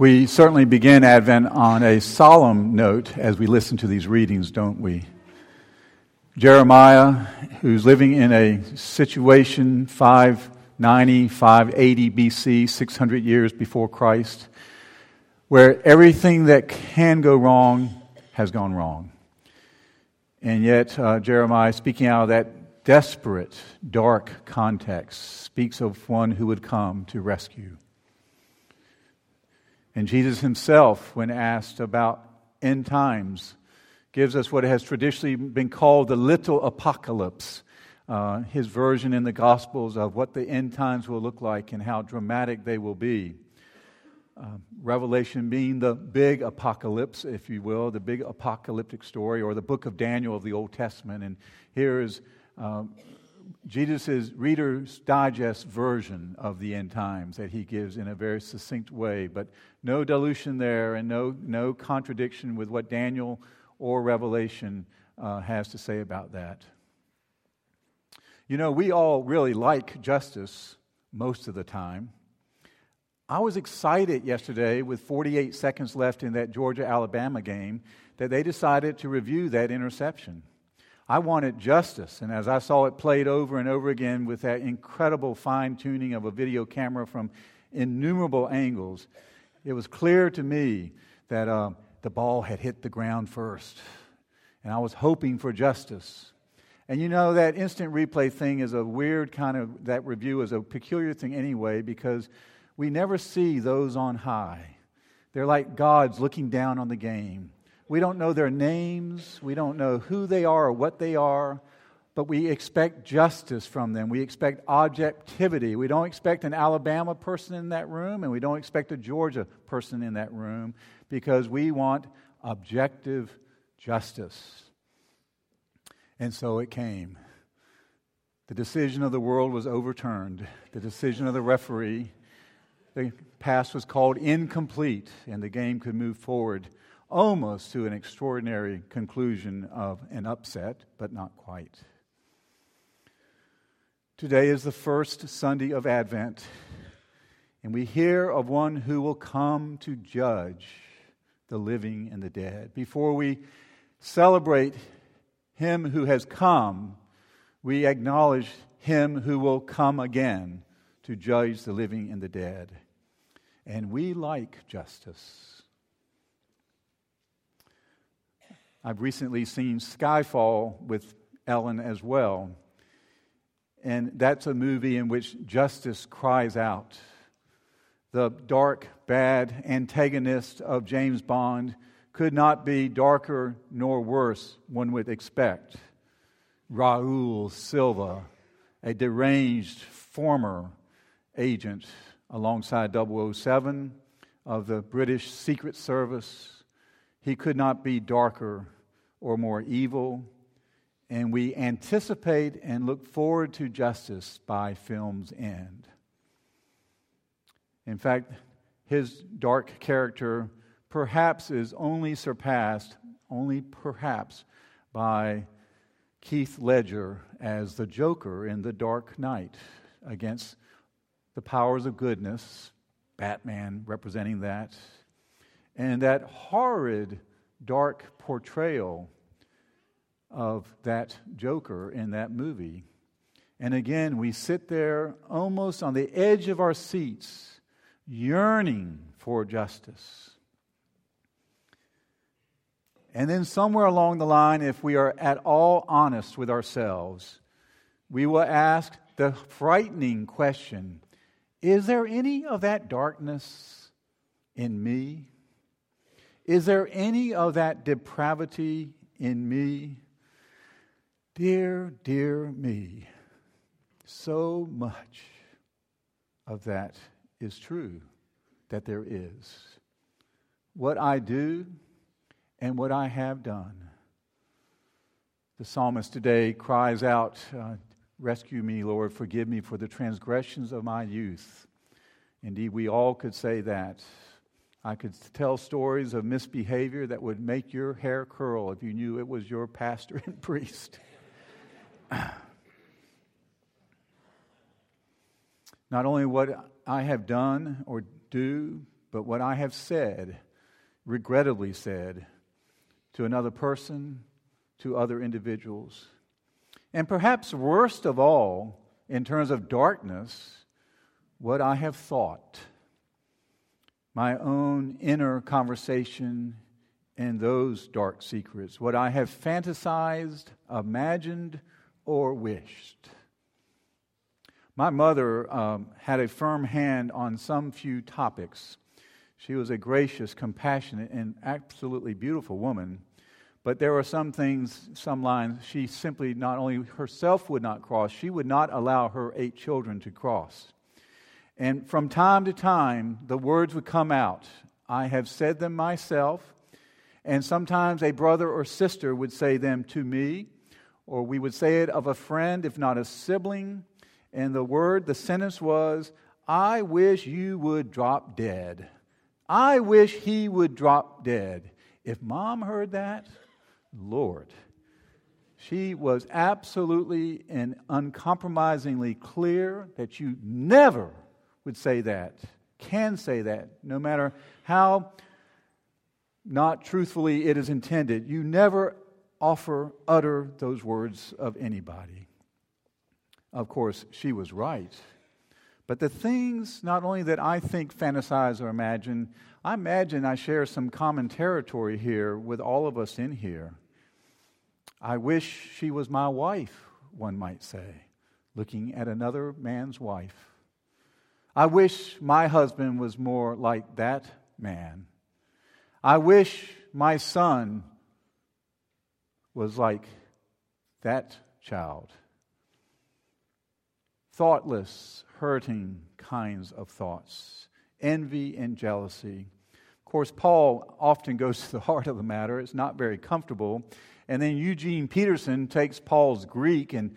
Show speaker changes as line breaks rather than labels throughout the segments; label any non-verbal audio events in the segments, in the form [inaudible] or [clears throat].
We certainly begin Advent on a solemn note as we listen to these readings, don't we? Jeremiah, who's living in a situation 590, 580 BC, 600 years before Christ, where everything that can go wrong has gone wrong. And yet, uh, Jeremiah, speaking out of that desperate, dark context, speaks of one who would come to rescue. And Jesus himself, when asked about end times, gives us what has traditionally been called the little apocalypse, uh, his version in the Gospels of what the end times will look like and how dramatic they will be. Uh, Revelation being the big apocalypse, if you will, the big apocalyptic story, or the book of Daniel of the Old Testament. And here is um, Jesus' Reader's Digest version of the end times that he gives in a very succinct way, but no dilution there and no, no contradiction with what Daniel or Revelation uh, has to say about that. You know, we all really like justice most of the time. I was excited yesterday with 48 seconds left in that Georgia Alabama game that they decided to review that interception. I wanted justice. And as I saw it played over and over again with that incredible fine tuning of a video camera from innumerable angles, it was clear to me that uh, the ball had hit the ground first. And I was hoping for justice. And you know, that instant replay thing is a weird kind of, that review is a peculiar thing anyway because we never see those on high. They're like gods looking down on the game. We don't know their names. We don't know who they are or what they are. But we expect justice from them. We expect objectivity. We don't expect an Alabama person in that room, and we don't expect a Georgia person in that room because we want objective justice. And so it came. The decision of the world was overturned. The decision of the referee, the pass was called incomplete, and the game could move forward almost to an extraordinary conclusion of an upset, but not quite. Today is the first Sunday of Advent, and we hear of one who will come to judge the living and the dead. Before we celebrate him who has come, we acknowledge him who will come again to judge the living and the dead. And we like justice. I've recently seen Skyfall with Ellen as well. And that's a movie in which justice cries out. The dark, bad antagonist of James Bond could not be darker nor worse, one would expect. Raoul Silva, a deranged former agent alongside 007 of the British Secret Service he could not be darker or more evil. And we anticipate and look forward to justice by film's end. In fact, his dark character perhaps is only surpassed, only perhaps, by Heath Ledger as the Joker in The Dark Knight against the powers of goodness, Batman representing that, and that horrid, dark portrayal of that Joker in that movie. And again, we sit there almost on the edge of our seats, yearning for justice. And then, somewhere along the line, if we are at all honest with ourselves, we will ask the frightening question Is there any of that darkness in me? Is there any of that depravity in me? Dear, dear me, so much of that is true that there is. What I do and what I have done. The psalmist today cries out, uh, Rescue me, Lord, forgive me for the transgressions of my youth. Indeed, we all could say that. I could tell stories of misbehavior that would make your hair curl if you knew it was your pastor and [laughs] priest. [clears throat] Not only what I have done or do, but what I have said, regrettably said, to another person, to other individuals. And perhaps worst of all, in terms of darkness, what I have thought, my own inner conversation and those dark secrets, what I have fantasized, imagined, or wished. My mother um, had a firm hand on some few topics. She was a gracious, compassionate, and absolutely beautiful woman. But there were some things, some lines, she simply not only herself would not cross, she would not allow her eight children to cross. And from time to time, the words would come out. I have said them myself. And sometimes a brother or sister would say them to me, or we would say it of a friend, if not a sibling. And the word, the sentence was, I wish you would drop dead. I wish he would drop dead. If mom heard that, Lord. She was absolutely and uncompromisingly clear that you never would say that, can say that, no matter how not truthfully it is intended. You never offer, utter those words of anybody. Of course, she was right. But the things, not only that I think, fantasize, or imagine, I imagine I share some common territory here with all of us in here. I wish she was my wife, one might say, looking at another man's wife. I wish my husband was more like that man. I wish my son was like that child. Thoughtless, hurting kinds of thoughts, envy and jealousy. Of course, Paul often goes to the heart of the matter. It's not very comfortable. And then Eugene Peterson takes Paul's Greek and,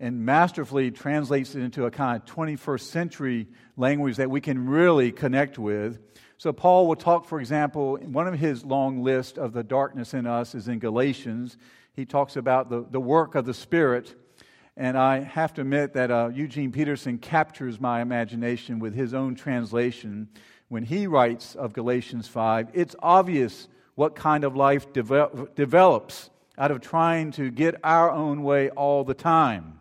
and masterfully translates it into a kind of 21st century language that we can really connect with. So, Paul will talk, for example, one of his long list of the darkness in us is in Galatians. He talks about the, the work of the Spirit. And I have to admit that uh, Eugene Peterson captures my imagination with his own translation when he writes of Galatians 5. It's obvious what kind of life de- develops out of trying to get our own way all the time.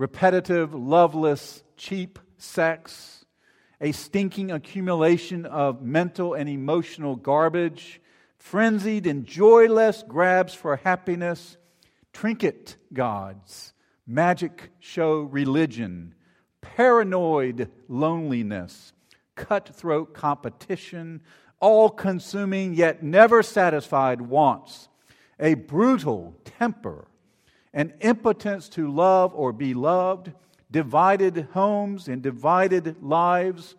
Repetitive, loveless, cheap sex, a stinking accumulation of mental and emotional garbage, frenzied and joyless grabs for happiness, trinket gods, magic show religion, paranoid loneliness, cutthroat competition, all consuming yet never satisfied wants a brutal temper, an impotence to love or be loved, divided homes and divided lives,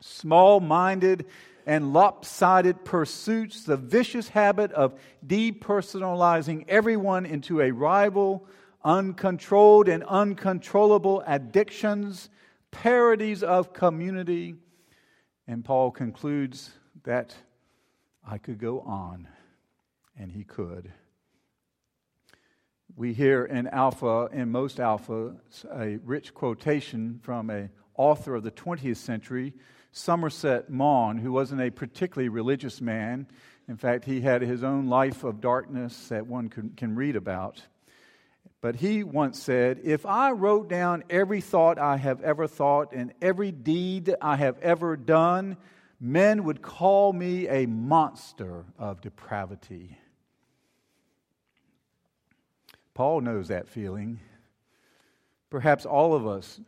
small minded and lopsided pursuits, the vicious habit of depersonalizing everyone into a rival, uncontrolled and uncontrollable addictions, parodies of community. And Paul concludes that I could go on and he could. We hear in Alpha, in most Alpha, a rich quotation from an author of the 20th century, Somerset Maugham, who wasn't a particularly religious man. In fact, he had his own life of darkness that one can, can read about. But he once said, If I wrote down every thought I have ever thought and every deed I have ever done, men would call me a monster of depravity. Paul knows that feeling. Perhaps all of us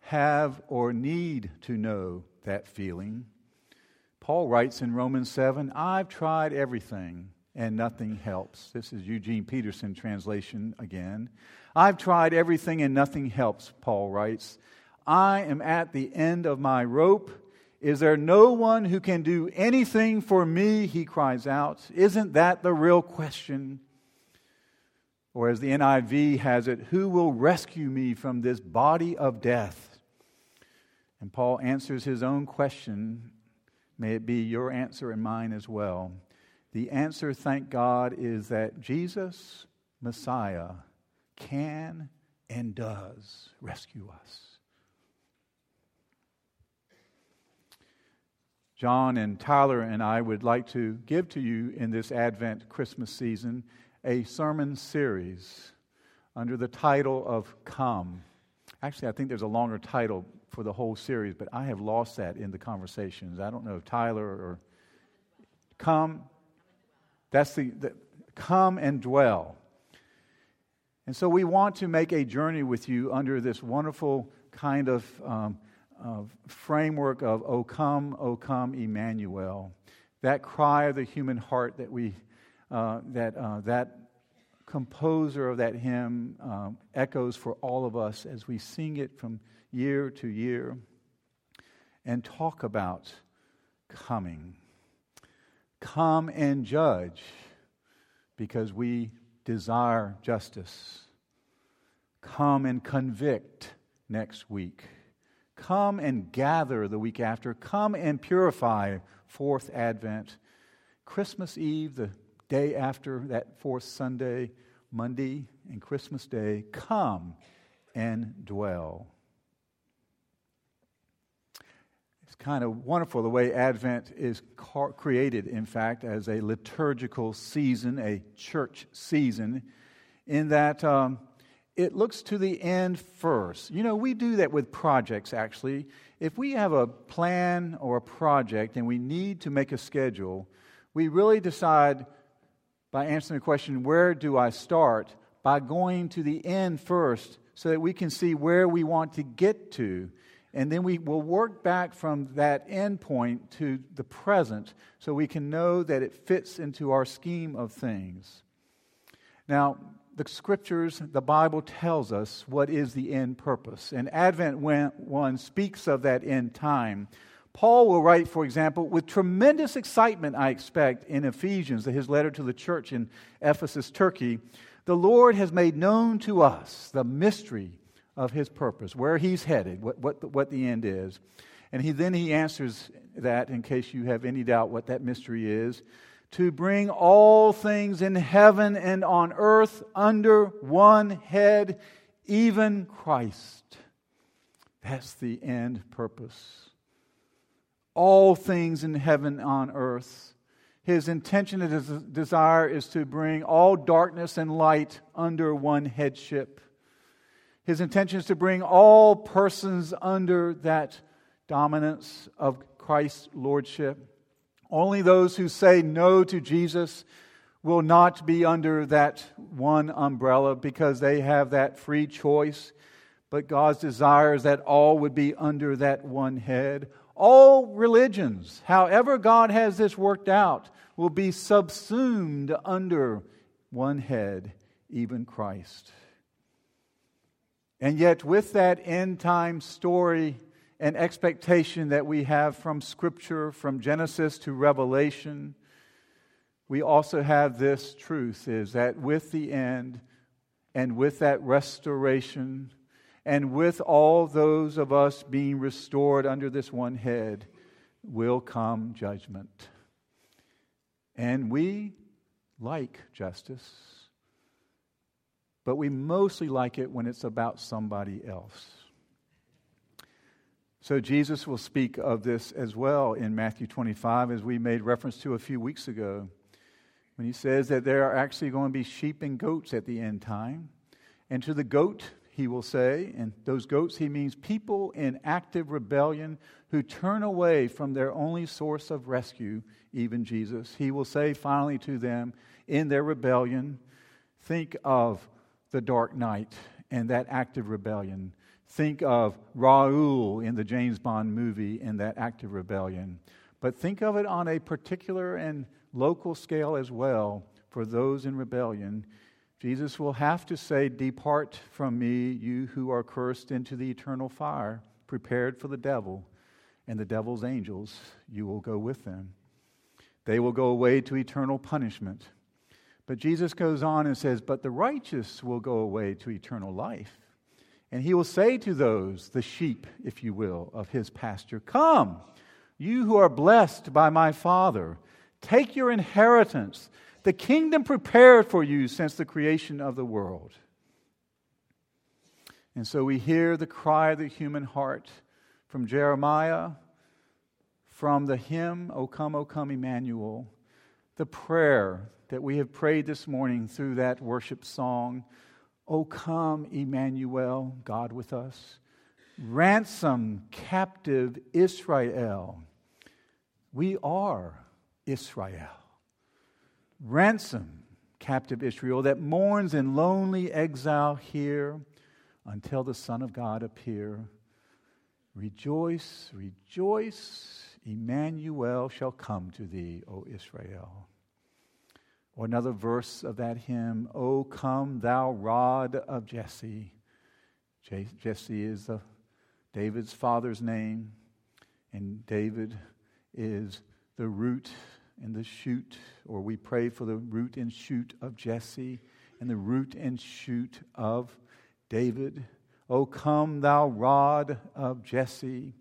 have or need to know that feeling. Paul writes in Romans 7 I've tried everything and nothing helps. This is Eugene Peterson translation again. I've tried everything and nothing helps, Paul writes. I am at the end of my rope. Is there no one who can do anything for me? He cries out. Isn't that the real question? Or as the NIV has it, who will rescue me from this body of death? And Paul answers his own question. May it be your answer and mine as well. The answer, thank God, is that Jesus, Messiah, can and does rescue us. John and Tyler and I would like to give to you in this Advent Christmas season a sermon series under the title of Come. Actually, I think there's a longer title for the whole series, but I have lost that in the conversations. I don't know if Tyler or Come. That's the, the come and dwell. And so we want to make a journey with you under this wonderful kind of um, uh, framework of O come, O come, Emmanuel. That cry of the human heart that we, uh, that, uh, that composer of that hymn um, echoes for all of us as we sing it from year to year and talk about coming. Come and judge because we desire justice. Come and convict next week Come and gather the week after. Come and purify fourth Advent. Christmas Eve, the day after that fourth Sunday, Monday, and Christmas Day, come and dwell. It's kind of wonderful the way Advent is created, in fact, as a liturgical season, a church season, in that. Um, it looks to the end first. You know, we do that with projects actually. If we have a plan or a project and we need to make a schedule, we really decide by answering the question, where do I start? By going to the end first so that we can see where we want to get to. And then we will work back from that end point to the present so we can know that it fits into our scheme of things. Now, the scriptures, the Bible tells us what is the end purpose. And Advent 1 speaks of that end time. Paul will write, for example, with tremendous excitement, I expect, in Ephesians, his letter to the church in Ephesus, Turkey, the Lord has made known to us the mystery of his purpose, where he's headed, what, what, what the end is. And he, then he answers that in case you have any doubt what that mystery is to bring all things in heaven and on earth under one head, even Christ. That's the end purpose. All things in heaven on earth. His intention and his desire is to bring all darkness and light under one headship. His intention is to bring all persons under that dominance of Christ's lordship. Only those who say no to Jesus will not be under that one umbrella because they have that free choice. But God's desire is that all would be under that one head. All religions, however God has this worked out, will be subsumed under one head, even Christ. And yet, with that end time story and expectation that we have from Scripture, from Genesis to Revelation, we also have this truth is that with the end and with that restoration and with all those of us being restored under this one head will come judgment. And we like justice, but we mostly like it when it's about somebody else. So Jesus will speak of this as well in Matthew 25, as we made reference to a few weeks ago, when he says that there are actually going to be sheep and goats at the end time. And to the goat, he will say, and those goats, he means people in active rebellion who turn away from their only source of rescue, even Jesus. He will say finally to them, in their rebellion, think of the dark night and that active rebellion Think of Raoul in the James Bond movie in that active rebellion. But think of it on a particular and local scale as well for those in rebellion. Jesus will have to say, Depart from me, you who are cursed, into the eternal fire, prepared for the devil and the devil's angels. You will go with them. They will go away to eternal punishment. But Jesus goes on and says, But the righteous will go away to eternal life. And he will say to those, the sheep, if you will, of his pasture, Come, you who are blessed by my Father, take your inheritance, the kingdom prepared for you since the creation of the world. And so we hear the cry of the human heart from Jeremiah from the hymn, O come, O come, Emmanuel, the prayer that we have prayed this morning through that worship song, O come, Emmanuel, God with us. Ransom captive Israel. We are Israel. Ransom captive Israel that mourns in lonely exile here until the Son of God appear. Rejoice, rejoice, Emmanuel shall come to thee, O Israel. Or another verse of that hymn, O come, thou rod of Jesse. Jesse is the, David's father's name, and David is the root and the shoot, or we pray for the root and shoot of Jesse and the root and shoot of David. O come, thou rod of Jesse,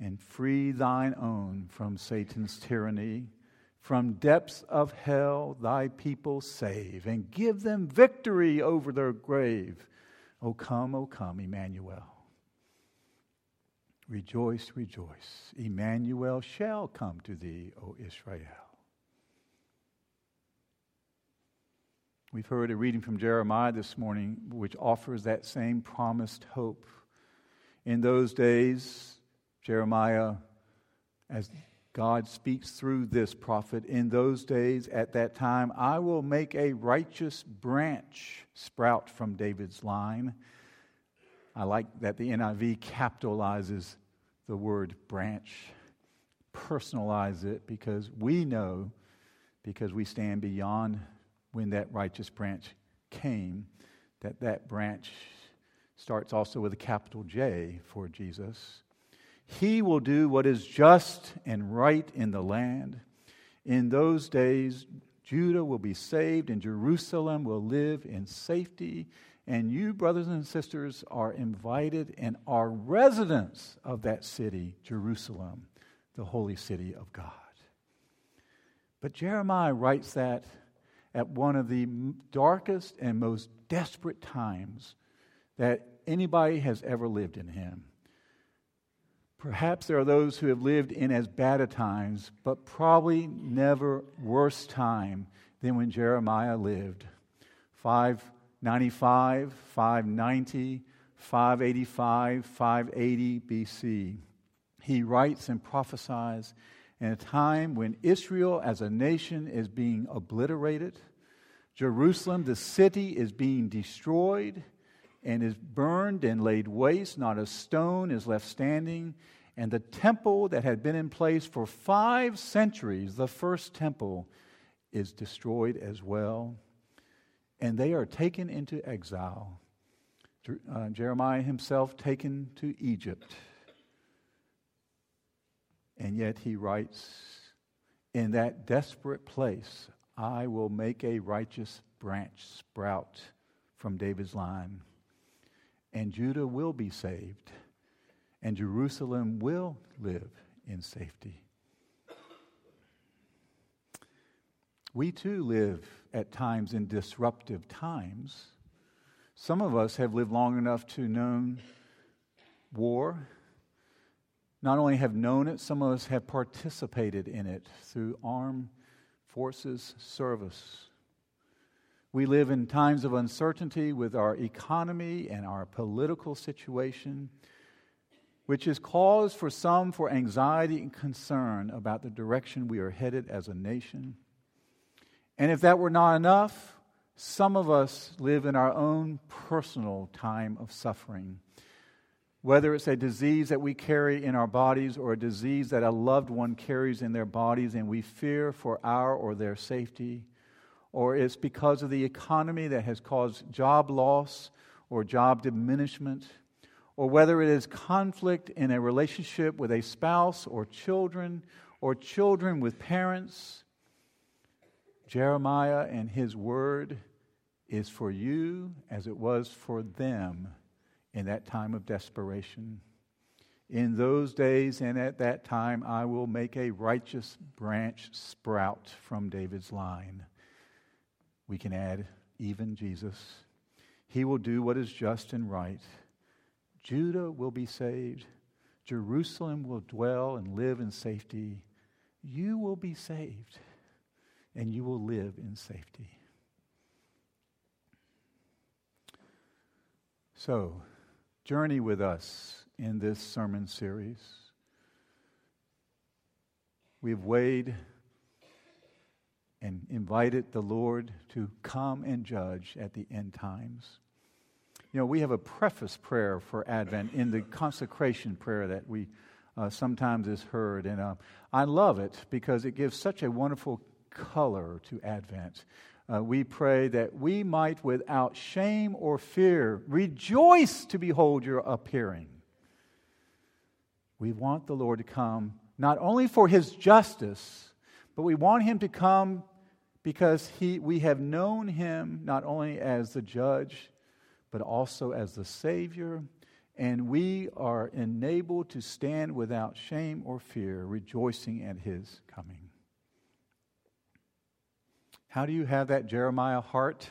and free thine own from Satan's tyranny. From depths of hell, thy people save, and give them victory over their grave. O come, O come, Emmanuel. Rejoice, rejoice. Emmanuel shall come to thee, O Israel. We've heard a reading from Jeremiah this morning, which offers that same promised hope. In those days, Jeremiah, as God speaks through this prophet, in those days, at that time, I will make a righteous branch sprout from David's line. I like that the NIV capitalizes the word branch, personalize it, because we know, because we stand beyond when that righteous branch came, that that branch starts also with a capital J for Jesus. He will do what is just and right in the land. In those days, Judah will be saved and Jerusalem will live in safety. And you, brothers and sisters, are invited and are residents of that city, Jerusalem, the holy city of God. But Jeremiah writes that at one of the darkest and most desperate times that anybody has ever lived in him. Perhaps there are those who have lived in as bad a times, but probably never worse time than when Jeremiah lived. 595, 590, 585, 580 BC. He writes and prophesies in a time when Israel as a nation is being obliterated, Jerusalem, the city, is being destroyed and is burned and laid waste. Not a stone is left standing. And the temple that had been in place for five centuries, the first temple, is destroyed as well. And they are taken into exile. Uh, Jeremiah himself taken to Egypt. And yet he writes, In that desperate place, I will make a righteous branch sprout from David's line, and Judah will be saved, and Jerusalem will live in safety. We too live at times in disruptive times. Some of us have lived long enough to know war not only have known it, some of us have participated in it through armed forces service. We live in times of uncertainty with our economy and our political situation, which is cause for some for anxiety and concern about the direction we are headed as a nation. And if that were not enough, some of us live in our own personal time of suffering whether it's a disease that we carry in our bodies or a disease that a loved one carries in their bodies and we fear for our or their safety, or it's because of the economy that has caused job loss or job diminishment, or whether it is conflict in a relationship with a spouse or children or children with parents, Jeremiah and his word is for you as it was for them in that time of desperation. In those days and at that time, I will make a righteous branch sprout from David's line. We can add even Jesus. He will do what is just and right. Judah will be saved. Jerusalem will dwell and live in safety. You will be saved and you will live in safety. So, journey with us in this sermon series. We've weighed and invited the Lord to come and judge at the end times. You know, we have a preface prayer for Advent in the consecration prayer that we uh, sometimes is heard. And uh, I love it because it gives such a wonderful color to Advent. Uh, we pray that we might, without shame or fear, rejoice to behold your appearing. We want the Lord to come not only for his justice, but we want him to come because he, we have known him not only as the judge, but also as the Savior, and we are enabled to stand without shame or fear, rejoicing at his coming. How do you have that Jeremiah heart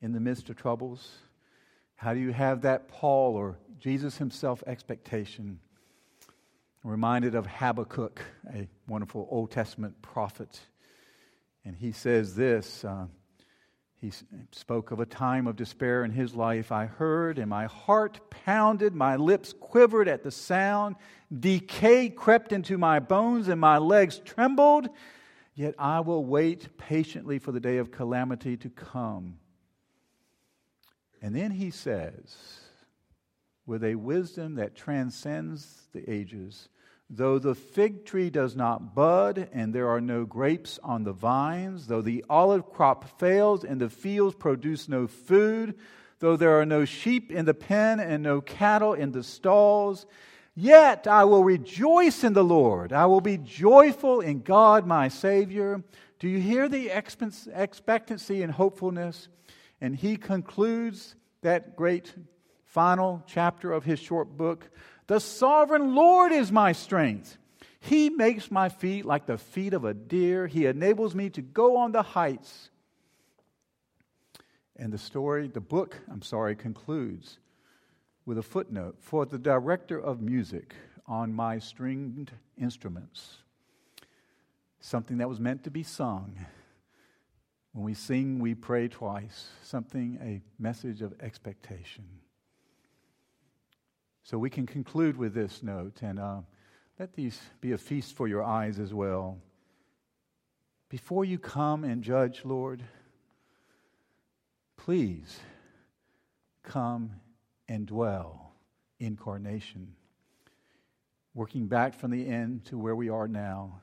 in the midst of troubles? How do you have that Paul or Jesus himself expectation? I'm reminded of Habakkuk, a wonderful Old Testament prophet. And he says this uh, he spoke of a time of despair in his life. I heard, and my heart pounded, my lips quivered at the sound. Decay crept into my bones, and my legs trembled. Yet I will wait patiently for the day of calamity to come. And then he says, with a wisdom that transcends the ages, though the fig tree does not bud and there are no grapes on the vines, though the olive crop fails and the fields produce no food, though there are no sheep in the pen and no cattle in the stalls, Yet I will rejoice in the Lord. I will be joyful in God my Savior. Do you hear the expectancy and hopefulness? And he concludes that great final chapter of his short book The sovereign Lord is my strength. He makes my feet like the feet of a deer. He enables me to go on the heights. And the story, the book, I'm sorry, concludes with a footnote for the director of music on my stringed instruments. Something that was meant to be sung. When we sing, we pray twice. Something, a message of expectation. So we can conclude with this note, and uh, let these be a feast for your eyes as well. Before you come and judge, Lord, please come and dwell incarnation, working back from the end to where we are now.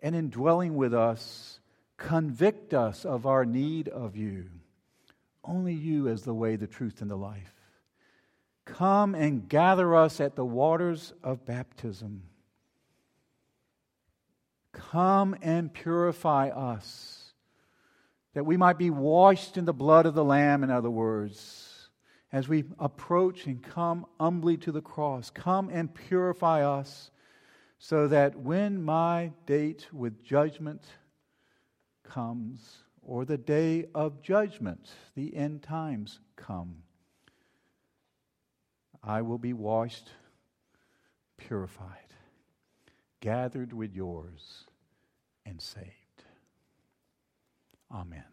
And in dwelling with us, convict us of our need of you. Only you as the way, the truth, and the life. Come and gather us at the waters of baptism. Come and purify us, that we might be washed in the blood of the Lamb, in other words as we approach and come humbly to the cross. Come and purify us so that when my date with judgment comes, or the day of judgment, the end times come, I will be washed, purified, gathered with yours, and saved. Amen.